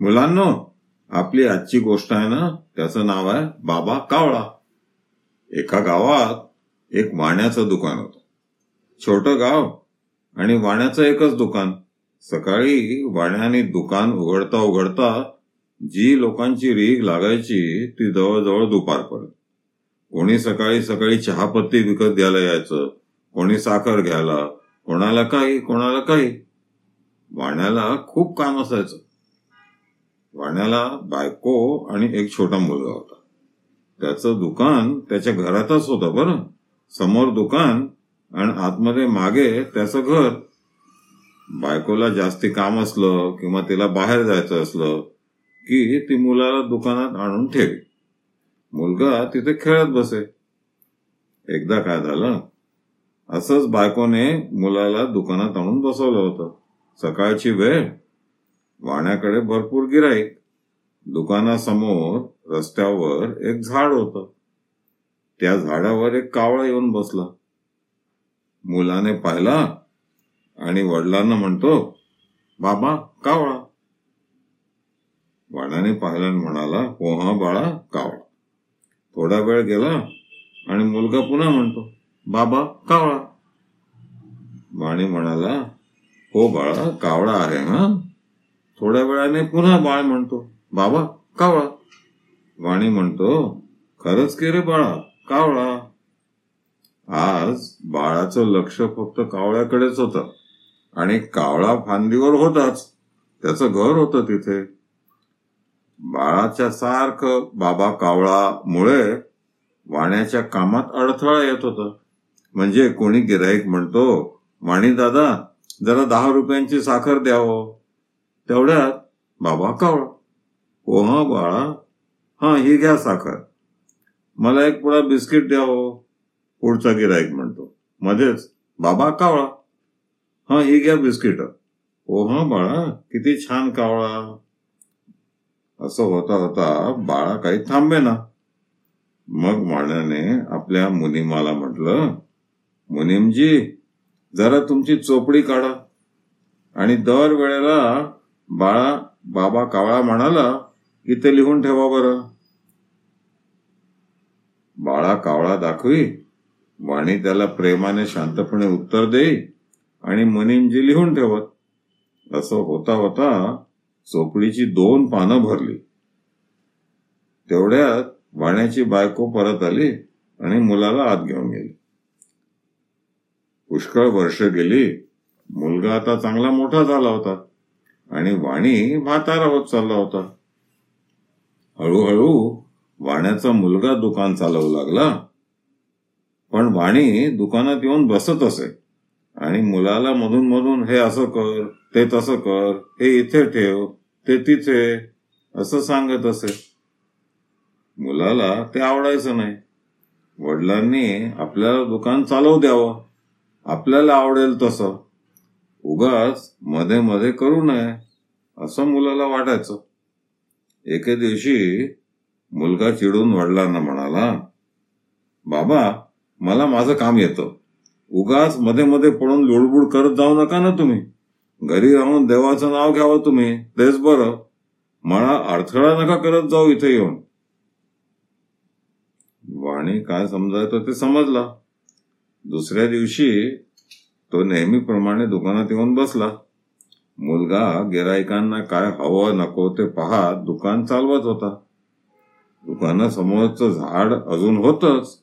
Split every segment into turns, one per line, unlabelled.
मुलांनो आपली आजची गोष्ट आहे ना त्याचं नाव आहे बाबा कावळा. एका गावात एक वाण्याचं दुकान होतं. छोटं गाव आणि वाण्याचं एकच दुकान. सकाळी वाण्याने दुकान उघडता उघडता जी लोकांची रीग लागायची ती जवळजवळ दुपारपर्यंत कोणी सकाळी सकाळी चहापत्ती विकत घ्यायला यायचं कोणी साखर घ्यायला कोणाला काही कोणाला काही. वाण्याला खूप काम असायचं. वाण्याला बायको आणि एक छोटा मुलगा होता. त्याचं दुकान त्याच्या घरातच होतं बरं. समोर दुकान आणि आतमध्ये मागे त्याचं घर. बायकोला जास्ती काम असलं किंवा तिला बाहेर जायचं असलं की ती मुलाला दुकानात आणून ठेवी. मुलगा तिथे खेळत बसे. एकदा काय झालं? असंच बायकोने मुलाला दुकानात आणून बसवलं होतं. सकाळची वेळ वाण्याकडे भरपूर गिराईक दुकानासमोर रस्त्यावर एक झाड होत. त्या झाडावर एक कावळा येऊन बसला. मुलाने पाहिला आणि वडिलांना म्हणतो बाबा कावळा. वाण्याने पाहिला म्हणाला पोहा बाळा कावळा. थोडा वेळ गेला आणि मुलगा पुन्हा म्हणतो बाबा कावळा. वाणी म्हणाला हो बाळा कावळा आहे हा? थोड्या वेळाने पुन्हा बाळ म्हणतो बाबा कावळा. वाणी म्हणतो खरंच के रे बाळा कावळा. आज बाळाचं लक्ष फक्त कावळ्याकडेच होतं. आणि कावळा फांदीवर होताच. त्याचं घर होतं तिथे. बाळाच्या सारखं बाबा कावळामुळे वाण्याच्या कामात अडथळा येत होता. म्हणजे कोणी गिराईक म्हणतो वाणी दादा जरा दहा रुपयांची साखर द्यावं. तेवढ्यात बाबा कावळा हो हा बाळा. हा ही घ्या साखर. मला एक पुढा बिस्किट द्या हो. पुढचा गिरायक म्हणतो. मध्येच. बाबा कावळा. हा ही घ्या बिस्किट. हो हा बाळा. किती छान कावळा. असं होता होता बाळा काही थांबे ना मग माण्याने आपल्या मुनिमाला म्हटलं मुनिमजी जरा तुमची चोपडी काढा आणि दर वेळेला बाळा बाबा कावळा म्हणाला की ते लिहून ठेवा बरं. बाळा कावळा दाखवी वाणी त्याला प्रेमाने शांतपणे उत्तर देई आणि मनींजी लिहून ठेवत. असं होता होता चोपडीची दोन पानं भरली. तेवढ्यात वाण्याची बायको परत आली आणि मुलाला आत घेऊन गेली. पुष्कळ वर्ष गेली मुलगा आता चांगला मोठा झाला होता. आणि वाणी म्हातारा होत चालला होता. हळूहळू वाण्याचा मुलगा दुकान चालवू लागला. पण वाणी दुकानात येऊन बसत असे. आणि मुलाला मधून मधून हे असं कर ते तसं कर हे इथे ठेव ते तिथे असं सांगत असे. मुलाला ते आवडायचं नाही. वडिलांनी आपल्याला दुकान चालवू द्यावं. आपल्याला आवडेल तसं. उगाच मध्ये मध्ये करू नये असं मुलाला वाटायचं. एके दिवशी मुलगा चिडून वडिलांना म्हणाला बाबा मला माझं काम येतं. उगाच मध्ये मध्ये पडून लुडबुड करत जाऊ नका ना तुम्ही. घरी राहून देवाचं नाव घ्यावं तुम्ही तेच बरं मला अडथळा नका करत जाऊ इथे येऊन. वाणी काय समजायचं ते समजला. दुसऱ्या दिवशी तो नेहमीप्रमाणे दुकानात येऊन बसला. मुलगा गिरायकांना काय हवं नको ते पाहत दुकान चालवत होता. दुकानासमोरचं झाड अजून होतच.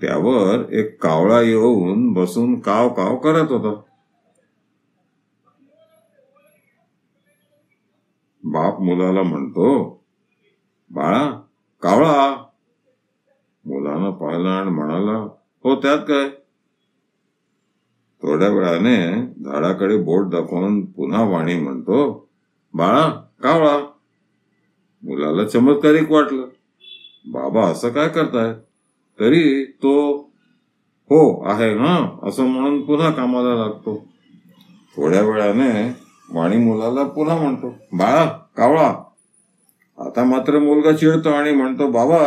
त्यावर एक कावळा येऊन बसून काव काव करत होता. बाप मुलाला म्हणतो बाळा कावळा. मुलानं पाहिलं आणि म्हणाला हो त्यात काय? थोड्या वेळाने झाडाकडे बोट दाखवून पुन्हा वाणी म्हणतो बाळा कावळा मुलाला चमत्कारिक वाटलं. बाबा असं काय करताय? तरी तो हो आहे हा असं म्हणून पुन्हा कामाला लागतो. थोड्या वेळाने वाणी मुलाला पुन्हा म्हणतो बाळा कावळा आता मात्र मुलगा चिडतो आणि म्हणतो बाबा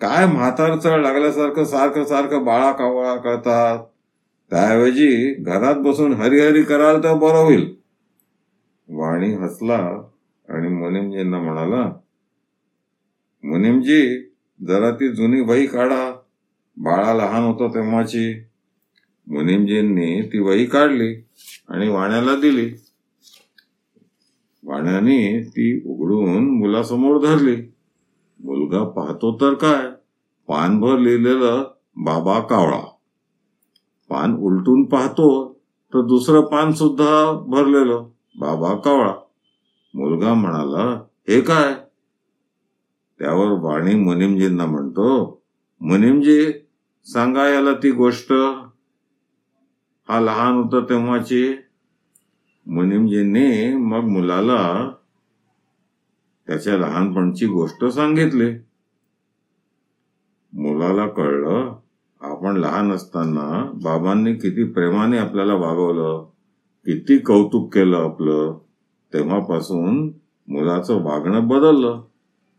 काय म्हातार चढ लागल्यासारखं सारखं सारखं बाळा कावळा करतात? त्याऐवजी घरात बसून हरिहरी कराल तर बरं होईल. वाणी हसला आणि मुनिमजींना म्हणाला मुनिमजी जरा ती जुनी वही काढा. बाळा लहान होता तेव्हाची. मुनिमजींनी ती वही काढली आणि वाण्याला दिली. वाण्याने ती उघडून मुलासमोर धरली. मुलगा पाहतो तर काय? पानभर लिहिलेलं बाबा कावळा. पान उलटून पाहतो तर दुसरं पान सुद्धा भरलेलं. बाबा कावळा. मुलगा म्हणाला हे काय? त्यावर वाणी मुनिमजींना म्हणतो मुनिमजी सांगा याला ती गोष्ट. हा लहान होता तेव्हाची. मुनिमजींनी मग मुलाला त्याच्या लहानपणची गोष्ट सांगितली. मुलाला कळलं आपण लहान असताना बाबांनी किती प्रेमाने आपल्याला वागवलं किती कौतुक केलं आपलं तेव्हापासून मुलाचं वागणं बदललं.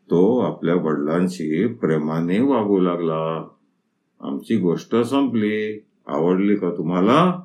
तो आपल्या वडिलांशी प्रेमाने वागू लागला. आमची गोष्ट संपली. आवडली का तुम्हाला?